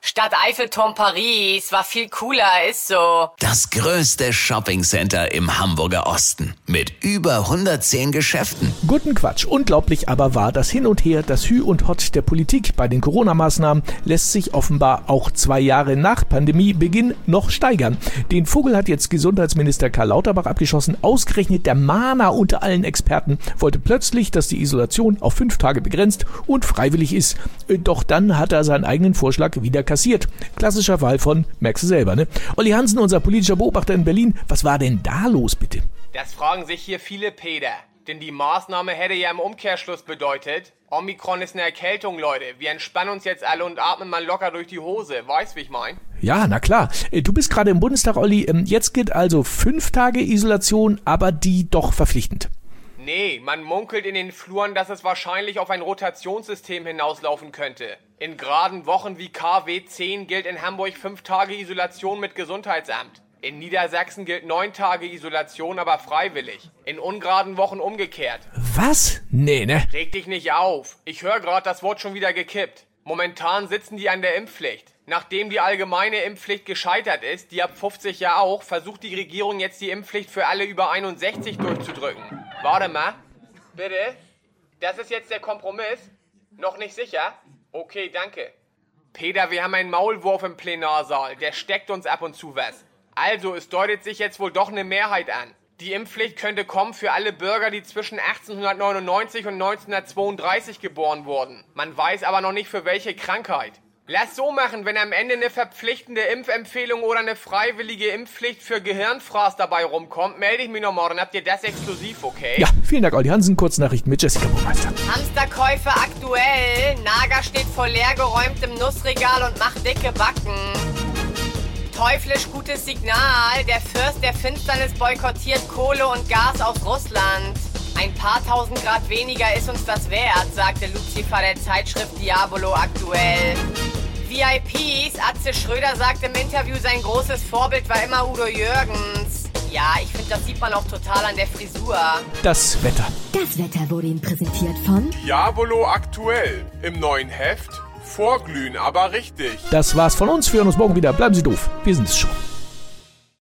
Stadt Eiffelturm Paris war viel cooler, ist so. Das größte Shoppingcenter im Hamburger Osten mit über 110 Geschäften. Guten Quatsch. Unglaublich aber war das Hin und Her, das Hü und Hot der Politik bei den Corona-Maßnahmen lässt sich offenbar auch zwei Jahre nach Pandemiebeginn noch steigern. Den Vogel hat jetzt Gesundheitsminister Karl Lauterbach abgeschossen. Ausgerechnet der Mahner unter allen Experten wollte plötzlich, dass die Isolation auf fünf Tage begrenzt und freiwillig ist. Doch dann hat er seinen eigenen Vorschlag wieder kassiert. Klassischer Fall von, merkst du selber, ne? Olli Hansen, unser politischer Beobachter in Berlin, was war denn da los, bitte? Das fragen sich hier viele Peter. Denn die Maßnahme hätte ja im Umkehrschluss bedeutet, Omikron ist eine Erkältung, Leute. Wir entspannen uns jetzt alle und atmen mal locker durch die Hose. Weißt, wie ich mein? Ja, na klar. Äh, Du bist gerade im Bundestag, Olli. Ähm, Jetzt gilt also fünf Tage Isolation, aber die doch verpflichtend. Nee, man munkelt in den Fluren, dass es wahrscheinlich auf ein Rotationssystem hinauslaufen könnte. In geraden Wochen wie KW 10 gilt in Hamburg fünf Tage Isolation mit Gesundheitsamt. In Niedersachsen gilt neun Tage Isolation, aber freiwillig. In ungeraden Wochen umgekehrt. Was? Nee, ne? Reg dich nicht auf. Ich höre gerade, das Wort schon wieder gekippt. Momentan sitzen die an der Impfpflicht. Nachdem die allgemeine Impfpflicht gescheitert ist, die ab 50 ja auch, versucht die Regierung jetzt die Impfpflicht für alle über 61 durchzudrücken. Warte mal. Bitte? Das ist jetzt der Kompromiss? Noch nicht sicher? Okay, danke. Peter, wir haben einen Maulwurf im Plenarsaal. Der steckt uns ab und zu was. Also, es deutet sich jetzt wohl doch eine Mehrheit an. Die Impfpflicht könnte kommen für alle Bürger, die zwischen 1899 und 1932 geboren wurden. Man weiß aber noch nicht für welche Krankheit. Lass so machen, wenn am Ende eine verpflichtende Impfempfehlung oder eine freiwillige Impfpflicht für Gehirnfraß dabei rumkommt, melde ich mich noch morgen. Habt ihr das exklusiv, okay? Ja, vielen Dank, Olli Hansen. Kurznachrichten mit Jessica Burmeister. Hamsterkäufe aktuell. Nager steht vor leergeräumtem Nussregal und macht dicke Backen. Teuflisch gutes Signal. Der Fürst der Finsternis boykottiert Kohle und Gas aus Russland. Ein paar tausend Grad weniger ist uns das wert, sagte Lucifer der Zeitschrift Diabolo aktuell. VIPs, Atze Schröder sagt im Interview, sein großes Vorbild war immer Udo Jürgens. Ja, ich finde, das sieht man auch total an der Frisur. Das Wetter. Das Wetter wurde Ihnen präsentiert von Diabolo aktuell. Im neuen Heft. Vorglühen, aber richtig. Das war's von uns. Wir hören uns morgen wieder. Bleiben Sie doof. Wir sind es schon.